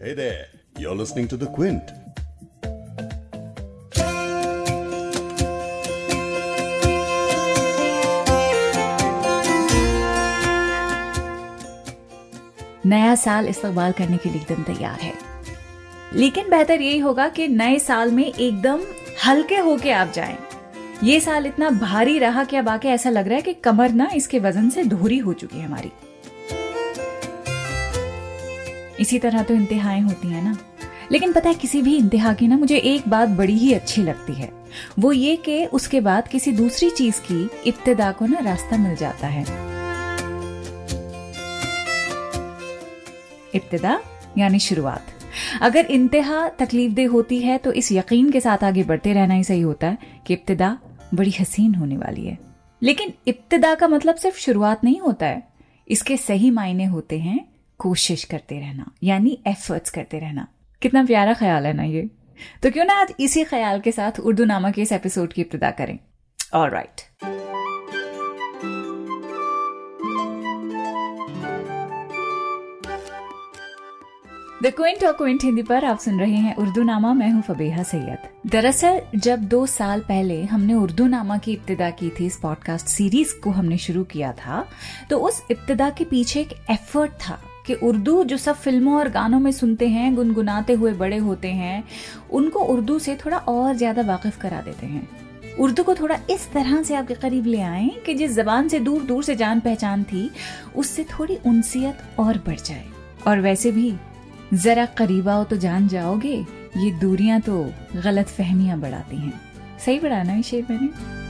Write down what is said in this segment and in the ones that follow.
Hey there, you're listening to The Quint. नया साल इस्तेमाल करने के लिए एकदम तैयार है लेकिन बेहतर यही होगा कि नए साल में एकदम हल्के होके आप जाएँ। ये साल इतना भारी रहा कि अब आके ऐसा लग रहा है कि कमर ना इसके वज़न से धोरी हो चुकी है हमारी इसी तरह तो इंतहाएँ होती हैं ना। लेकिन पता है, किसी भी इंतहा की ना, मुझे एक बात बड़ी ही अच्छी लगती है। वो ये कि उसके बाद किसी दूसरी चीज़ की इब्तदा को ना रास्ता मिल जाता है। इब्तदा यानी शुरुआत। अगर इंतहा तकलीफ़ दे होती है तो इस यकीन के साथ आगे बढ़ते रहना ही सही होता है कि इब्तदा बड़ी हसीन होने वाली है। लेकिन इब्तदा का मतलब सिर्फ़ शुरुआत नहीं होता है। इसके सही मायने होते हैं कोशिश करते रहना, यानी एफर्ट्स करते रहना। कितना प्यारा ख्याल है ना ये। तो क्यों ना आज इसी ख्याल के साथ उर्दू नामा के इस एपिसोड की इब्तदा करें। ऑल राइट द क्विंट और क्विंट हिंदी पर आप सुन रहे हैं उर्दू नामा, मैं हूँ फबेहा सैयद। दरअसल, जब दो साल पहले हमने उर्दू नामा की इब्तदा की थी इस पॉडकास्ट सीरीज़ को हमने शुरू किया था तो उस इब्तदा के पीछे एक एफर्ट था। कि उर्दू जो सब फ़िल्मों और गानों में सुनते हैं, गुनगुनाते हुए बड़े होते हैं, उनको उर्दू से थोड़ा और ज़्यादा वाकिफ करा देते हैं। उर्दू को थोड़ा इस तरह से आपके करीब ले आए कि जिस जबान से दूर दूर से जान पहचान थी, उससे थोड़ी उनसियत और बढ़ जाए। और वैसे भी, जरा करीब आओ तो जान जाओगे, ये दूरियाँ तो गलत फहमियाँ बढ़ाती हैं। सही बढ़ाना है शेर मैंने।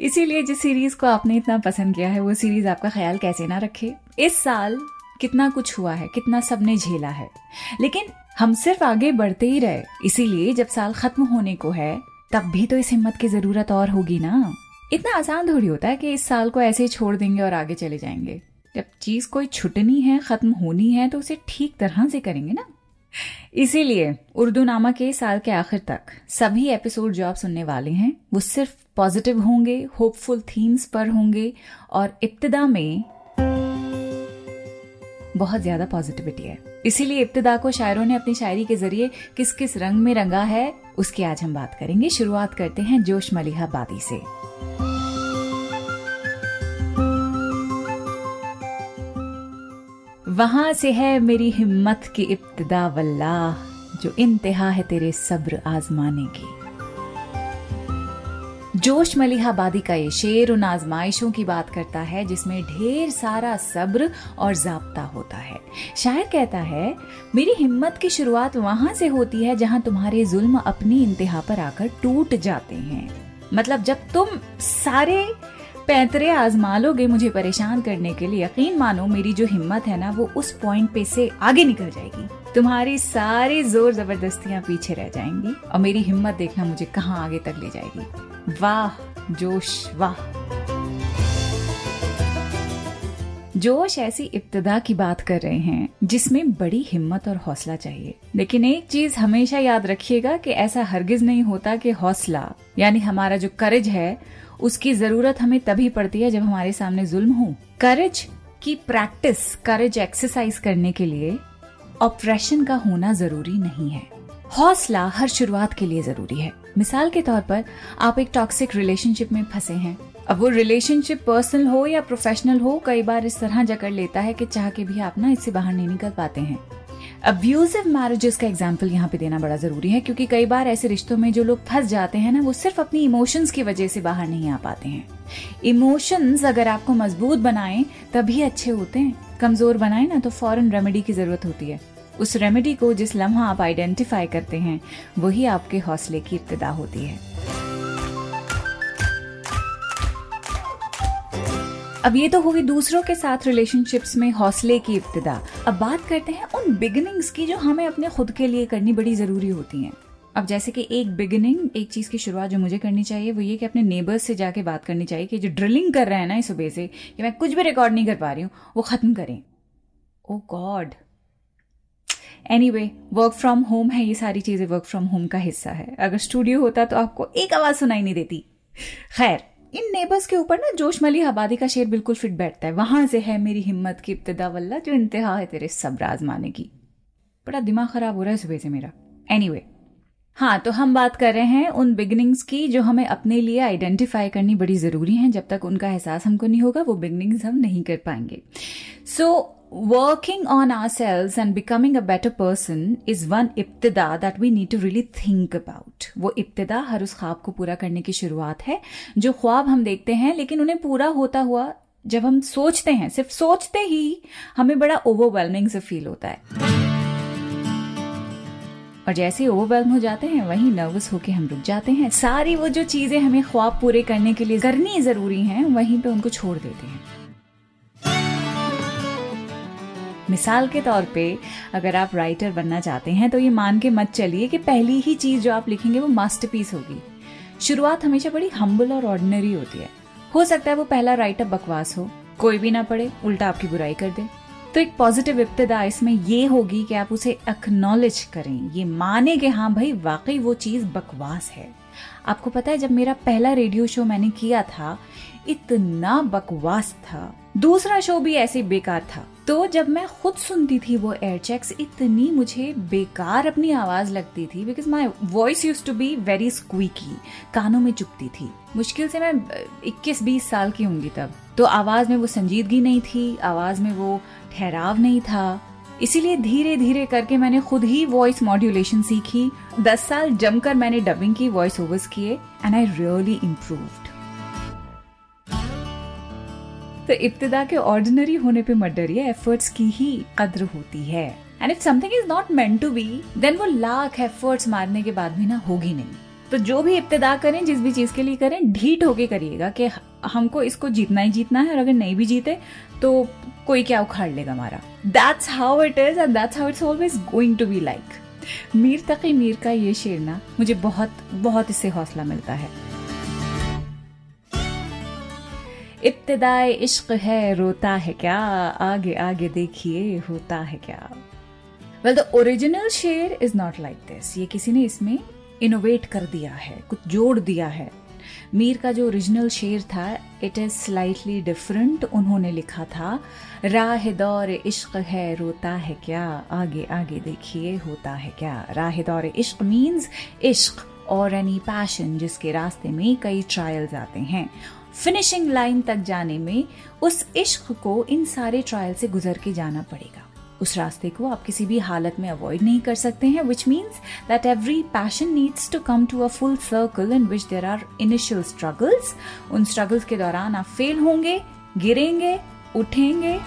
इसीलिए जिस सीरीज़ को आपने इतना पसंद किया है, वो सीरीज़ आपका ख्याल कैसे ना रखे। इस साल कितना कुछ हुआ है, कितना सबने झेला है। लेकिन हम सिर्फ़ आगे बढ़ते ही रहे। इसीलिए जब साल खत्म होने को है, तब भी तो इस हिम्मत की ज़रूरत और होगी ना। इतना आसान थोड़ी होता है कि इस साल को ऐसे ही छोड़ देंगे और आगे चले जाएँगे। जब चीज़ कोई छुटनी है, खत्म होनी है तो उसे ठीक तरह से करेंगे ना। इसीलिए उर्दू नामा के साल के आखिर तक सभी एपिसोड जो आप सुनने वाले हैं, वो सिर्फ़ पॉजिटिव होंगे होपफुल थीम्स पर होंगे और इब्तदा में बहुत ज़्यादा पॉजिटिविटी है। इसीलिए इब्तदा को शायरों ने अपनी शायरी के ज़रिए किस किस रंग में रंगा है, उसकी आज हम बात करेंगे। शुरुआत करते हैं जोश मलिहा बादी से। वहाँ से है मेरी हिम्मत की इब्तदा वल्लाह, जो इंतहा है तेरे सब्र आजमाने की। जोश मलिहाबादी का ये शेर उन आजमाइशों की बात करता है, जिसमें ढेर सारा सब्र और जाब्ता होता है। शायर कहता है, मेरी हिम्मत की शुरुआत वहाँ से होती है, जहाँ तुम्हारे जुल्म अपनी इंतहा पर आकर टूट जाते हैं। मतलब जब तुम सारे पैंतरे आजमा लोगे मुझे परेशान करने के लिए। यकीन मानो, मेरी जो हिम्मत है ना, वो उस पॉइंट पे से आगे निकल जाएगी। तुम्हारी सारी ज़ोर जबरदस्तियाँ पीछे रह जाएँगी और मेरी हिम्मत देखना मुझे कहाँ आगे तक ले जाएगी। वाह, जोश वाह। जोश ऐसी इब्तदा की बात कर रहे हैं, जिसमें बड़ी हिम्मत और हौसला चाहिए। लेकिन एक चीज़ हमेशा याद रखिएगा कि ऐसा हरगिज नहीं होता कि हौसला, यानी हमारा जो करेज है उसकी ज़रूरत हमें तभी पड़ती है जब हमारे सामने जुल्म हो। करेज की प्रैक्टिस करेज एक्सरसाइज करने के लिए ऑपरेशन का होना ज़रूरी नहीं है। हौसला हर शुरुआत के लिए ज़रूरी है। मिसाल के तौर पर, आप एक टॉक्सिक रिलेशनशिप में फंसे हैं। अब वो रिलेशनशिप पर्सनल हो या प्रोफेशनल हो, कई बार इस तरह जकड़ लेता है कि चाह के भी आप ना इससे बाहर नहीं निकल पाते हैं। अब्यूजिव मैरिजेस का एग्ज़ाम्पल यहाँ पे देना बड़ा ज़रूरी है, क्योंकि कई बार ऐसे रिश्तों में जो लोग फंस जाते हैं ना, वो सिर्फ़ अपनी इमोशंस की वजह से बाहर नहीं आ पाते हैं। इमोशंस अगर आपको मज़बूत बनाएँ, तभी अच्छे होते हैं। कमज़ोर बनाए ना तो फॉरन रेमेडी की ज़रूरत होती है। उस रेमेडी को जिस लम्हा आप आइडेंटिफाई करते हैं, वही आपके हौसले की इब्तदा होती है। अब ये तो होगी दूसरों के साथ रिलेशनशिप्स में हौसले की इब्तदा। अब बात करते हैं उन बिगिनिंग्स की जो हमें अपने खुद के लिए करनी बड़ी ज़रूरी होती हैं। अब जैसे कि एक बिगिनिंग एक चीज़ की शुरुआत जो मुझे करनी चाहिए, वो ये कि अपने नेबर्स से जाके बात करनी चाहिए कि जो ड्रिलिंग कर रहे हैं ना इस सुबह से कि मैं कुछ भी रिकॉर्ड नहीं कर पा रही हूँ, वो खत्म करें। ओ God anyway work from home है, ये सारी चीज़ें वर्क फ्रॉम होम का हिस्सा है। अगर स्टूडियो होता तो आपको एक आवाज़ सुनाई नहीं देती। खैर इन नेबर्स के ऊपर ना जोश मली आबादी का शेर बिल्कुल फिट बैठता है। वहाँ से है मेरी हिम्मत की इब्तदा वल्ला जो इंतहा है तेरे सब माने की। बड़ा दिमाग खराब हो रहा है सुबह से मेरा। एनी anyway, हाँ तो हम बात कर रहे हैं उन बिगनिंग्स की जो हमें अपने लिए आइडेंटिफाई करनी बड़ी ज़रूरी है। जब तक उनका एहसास हमको नहीं होगा वो बिगनिंग्स हम नहीं कर पाएँगे। So working on our selves and becoming a better person is one इब्तदा that we need to really think about वो इब्तदा हर उस ख्वाब को पूरा करने की शुरुआत है, जो ख्वाब हम देखते हैं, लेकिन उन्हें पूरा होता हुआ जब हम सोचते हैं, सिर्फ़ सोचते ही हमें बड़ा ओवरवेलमिंग से फील होता है। और जैसे ओवरवेलम हो जाते हैं, वहीं नर्वस होके हम रुक जाते हैं। सारी वो जो चीज़ें हमें ख्वाब पूरे करने के लिए करनी ज़रूरी हैं, वहीं पे उनको छोड़ देते हैं। मिसाल के तौर पे अगर आप राइटर बनना चाहते हैं तो ये मान के मत चलिए कि पहली ही चीज़ जो आप लिखेंगे वो मास्टरपीस होगी। शुरुआत हमेशा बड़ी हम्बल और ऑर्डिनरी होती है। हो सकता है वो पहला राइटर बकवास हो, कोई भी ना पढ़े, उल्टा आपकी बुराई कर दे। तो एक पॉजिटिव इब्तदा इसमें ये होगी कि आप उसे एक्नॉलेज करें। ये माने कि हाँ भाई, वाकई वो चीज़ बकवास है। आपको पता है, जब मेरा पहला रेडियो शो मैंने किया था, इतना बकवास था। दूसरा शो भी ऐसे बेकार था। तो जब मैं खुद सुनती थी वो एयर चेक्स इतनी मुझे बेकार अपनी आवाज़ लगती थी because my voice use to be very squeaky कानों में चुपती थी। मुश्किल से मैं 21-20 साल की होंगी तब। तो आवाज़ में वो संजीदगी नहीं थी, आवाज़ में वो ठहराव नहीं था। इसीलिए धीरे धीरे करके मैंने खुद ही वॉइस मॉड्यूलेशन सीखी। दस साल जमकर मैंने डबिंग की वॉइस ओवर्स किए एंड आई रियली इम्प्रूव्ड तो इब्तदा के ऑर्डिनरी होने पे मत डरिए एफर्ट्स की ही कद्र होती है। And if something is not meant to be then वो लाख एफर्ट्स मारने के बाद भी ना होगी नहीं। तो जो भी इब्तदा करें, जिस भी चीज़ के लिए करें, ढीठ होके करिएगा कि हमको इसको जीतना ही जीतना है और अगर नहीं भी जीते तो कोई क्या उखाड़ लेगा हमारा। That's how it is and that's how it's always going to be like Mir Taqi Mir का ये शेर ना, मुझे बहुत बहुत इससे हौसला मिलता है। इब्तदाए इश्क है, रोता है क्या? आगे आगे देखिए, होता है क्या? वेल द ओरिजिनल शेर इज़ नॉट लाइक दिस ये किसी ने इसमें इनोवेट कर दिया है, कुछ जोड़ दिया है। मीर का जो ओरिजिनल शेर था इट इज़ स्लाइटली डिफरेंट उन्होंने लिखा था, राह दौर इश्क है, रोता है क्या? आगे आगे देखिए, होता है क्या? राह दौर इश्क मीन्स इश्क और एनी पैशन जिसके रास्ते में कई ट्रायल्स आते हैं। फिनिशिंग लाइन तक जाने में उस इश्क को इन सारे ट्रायल से गुजर के जाना पड़ेगा। उस रास्ते को आप किसी भी हालत में अवॉइड नहीं कर सकते हैं which means that every passion needs to come to a full circle in which there are initial struggles उन स्ट्रगल्स के दौरान आप फेल होंगे, गिरेंगे, उठेंगे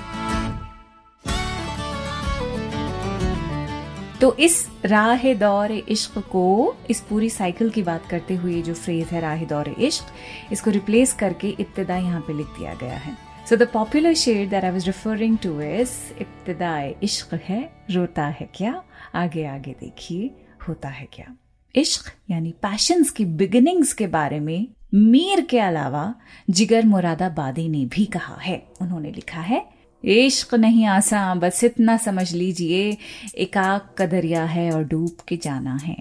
तो इस राह दौर इश्क को, इस पूरी साइकिल की बात करते हुए जो फ्रेज है राह दौर इश्क इसको रिप्लेस करके इब्तदा यहाँ पे लिख दिया गया है। So the popular shade that I was referring to is इब्तदाए इश्क है, रोता है क्या? आगे आगे देखिए, होता है क्या? इश्क यानी पैशंस की बिगिनिंग्स के बारे में, मीर के अलावा जिगर मुरादाबादी ने भी कहा है। उन्होंने लिखा है इश्क नहीं आसा, बस इतना समझ लीजिए, एकाक का दरिया है और डूब के जाना है।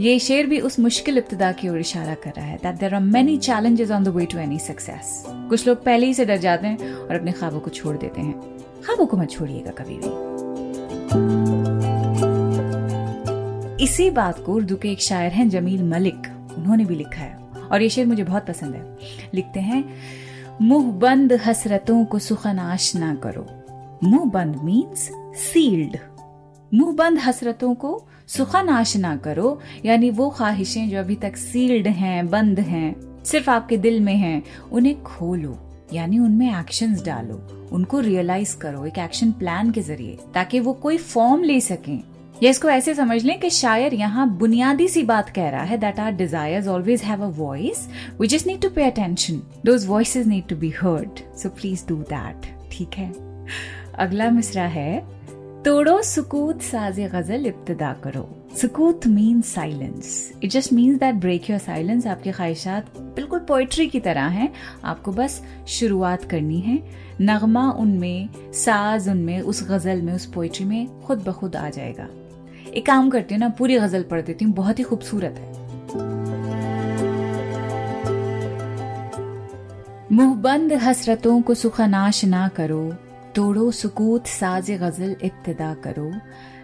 ये शेर भी उस मुश्किल इब्तदा की ओर इशारा कर रहा है that there are many challenges on the way to any success कुछ लोग पहले ही से डर जाते हैं और अपने ख्वाबों को छोड़ देते हैं। ख्वाबों को मत छोड़िएगा कभी भी। इसी बात को उर्दू के एक शायर हैं जमील मलिक, उन्होंने भी लिखा है। और ये शेर मुझे बहुत पसंद है। लिखते हैं मुँह बंद हसरतों को सुखनाश ना करो। मुँह बंद मीन्स सील्ड मुँह बंद हसरतों को सुखनाश ना करो। यानी वो ख्वाहिशें जो अभी तक सील्ड हैं, बंद हैं, सिर्फ़ आपके दिल में हैं, उन्हें खोलो। यानी उनमें एक्शंस डालो। उनको रियलाइज़ करो, एक एक्शन प्लान के ज़रिए, ताकि वो कोई फॉर्म ले सकें। या इसको ऐसे समझ लें कि शायर यहाँ बुनियादी सी बात कह रहा है that our desires always have a voice we just need to pay attention those voices need to be heard so please do that ठीक है? अगला मिसरा है, तोड़ो सुकूत साजे गज़ल इब्तदा करो. सुकूत mean silence it just means that break your silence आपकी ख्वाहिशात बिल्कुल पोइट्री की तरह हैं. आपको बस शुरुआत करनी है. नगमा उनमें, साज उनमें, उस गज़ल में, उस पोइट्री में खुद ब खुद आ जाएगा. एक काम करती हूँ ना, पूरी गज़ल पढ़ देती हूँ, बहुत ही खूबसूरत है। मुहबंद हसरतों को सुखनाश ना करो, तोड़ो सुकूत साज गज़ल इब्तदा करो।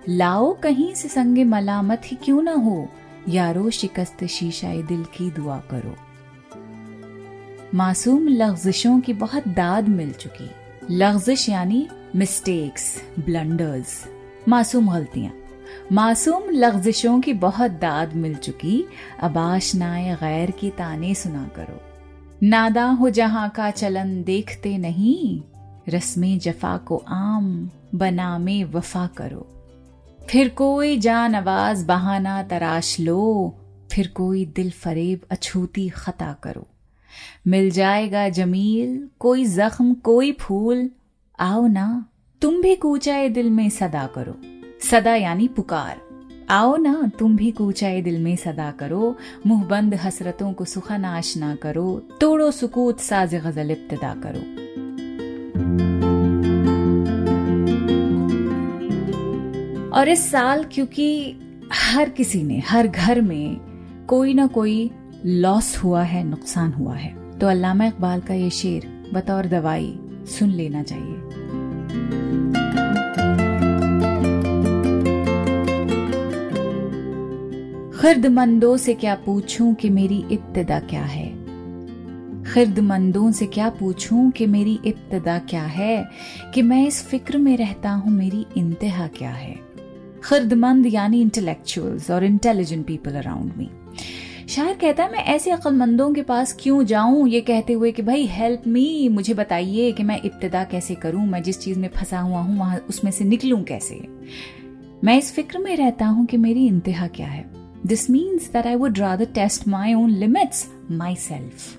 लाओ कहीं से संगे मलामत ही क्यों ना हो, यारो शिकस्त शीशाए दिल की दुआ करो। मासूम लफ्जिशों की बहुत दाद मिल चुकी। लफ्जिश यानी मिस्टेक्स ब्लंडर्स मासूम गलतियाँ। मासूम लफ्जिशों की बहुत दाद मिल चुकी। अब आशनाए गैर की ताने सुना करो। नादा हो जहाँ का चलन देखते नहीं, रस्मे जफा को आम बना में वफा करो। फिर कोई जान आवाज़ बहाना तराश लो, फिर कोई दिल फरेब अछूती खता करो। मिल जाएगा जमील, कोई जख्म, कोई फूल, आओ ना, तुम भी कूचाए दिल में सदा करो। सदा यानी पुकार। आओ ना, तुम भी कूचाए दिल में सदा करो मुँह बंद हसरतों को सुखा नाश ना करो, तोड़ो सुकूत साज गज़ल इब्तदा करो। और इस साल क्योंकि हर किसी ने, हर घर में कोई ना कोई लॉस हुआ है, नुकसान हुआ है तो अल्लामा इकबाल का ये शेर, बतौर दवाई, सुन लेना चाहिए। खिरदमंदों से क्या पूछूँ कि मेरी इब्तदा क्या है? खिरदमंदों से क्या पूछूँ कि मेरी इब्तदा क्या है? कि मैं इस फ़िक्र में रहता हूँ मेरी इंतहा क्या है? खिरदमंद यानी इंटेलेक्चुअल्स और इंटेलिजेंट पीपल अराउंड मी शायर कहता है, मैं ऐसे अक्लमंदों के पास क्यों जाऊँ? ये कहते हुए कि, भाई हेल्प मी मुझे बताइए कि मैं इब्तदा कैसे करूँ? मैं जिस चीज़ में फंसा हुआ हूँ, वहाँ उसमें से निकलूं कैसे? मैं इस फ़िक्र में रहता हूँ कि मेरी इंतहा क्या है। This means that I would rather test my own limits myself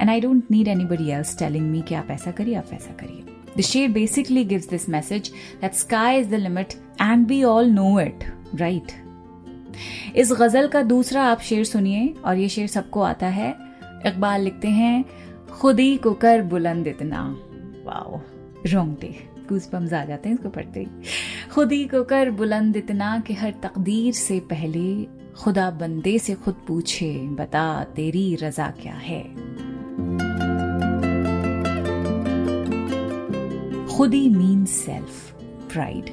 and I don't need anybody else कि आप ऐसा करिए आप करिए। The shade basically gives this message that sky is the limit and we all know it, right? इस गज़ल का दूसरा आप शेर सुनिए और ये शेर सबको आता है। इकबाल लिखते हैं खुद ही को कर बुलंद इतना। वाओ रोंगटे गूज आ जाते हैं इसको पढ़ते ही। खुद को कर बुलंद इतना कि हर तकदीर से पहले खुदा बंदे से खुद पूछे, बता, तेरी रजा क्या है? खुदी mean self pride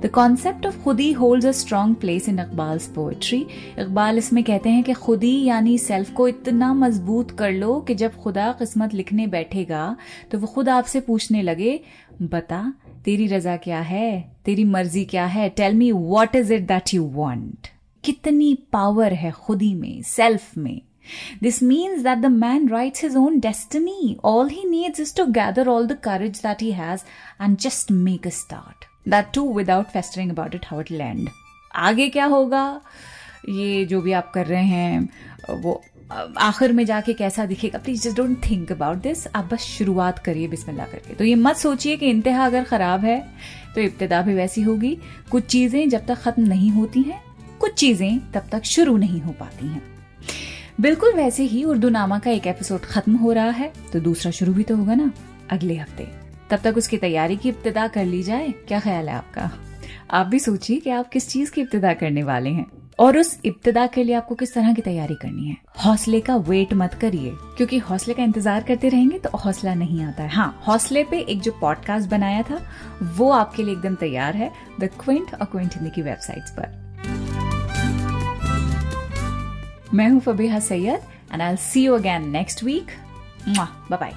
the concept of खुदी hold a strong place in Iqbal's poetry Iqbal इसमें कहते हैं कि खुदी यानी सेल्फ को इतना मज़बूत कर लो कि जब खुदा किस्मत लिखने बैठेगा तो वो खुद आपसे पूछने लगे बता, तेरी रजा क्या है? तेरी मर्ज़ी क्या है? Tell me what is it that you want कितनी पावर है खुदी में सेल्फ में? This means that the man writes his own destiny all he needs is to gather all the courage that he has and just make a start that too without festering about it how it land आगे क्या होगा? ये जो भी आप कर रहे हैं, वो आखिर में जाके कैसा दिखेगा? Please just don't think about this आप बस शुरुआत करिए बिस्मिल्लाह करके। तो ये मत सोचिए कि इंतहा अगर खराब है तो इब्तदा भी वैसी होगी। कुछ चीज़ें जब तक खत्म नहीं होती हैं, कुछ चीज़ें तब तक शुरू नहीं हो पाती हैं। बिल्कुल वैसे ही उर्दू नामा का एक एपिसोड खत्म हो रहा है तो दूसरा शुरू भी तो होगा ना, अगले हफ़्ते। तब तक उसकी तैयारी की इब्तदा कर ली जाए, क्या ख्याल है आपका? आप भी सोचिए कि आप किस चीज़ की इब्तदा करने वाले हैं। और उस इब्तदा के लिए आपको किस तरह की तैयारी करनी है? हौसले का वेट मत करिए। क्योंकि हौसले का इंतज़ार करते रहेंगे तो हौसला नहीं आता है। हाँ हौसले पे एक जो पॉडकास्ट बनाया था, वो आपके लिए एकदम तैयार है द क्विंट और क्विंट हिंदी की वेबसाइट पर। मैं हूँ Fabiha Syed and I see you again next week bye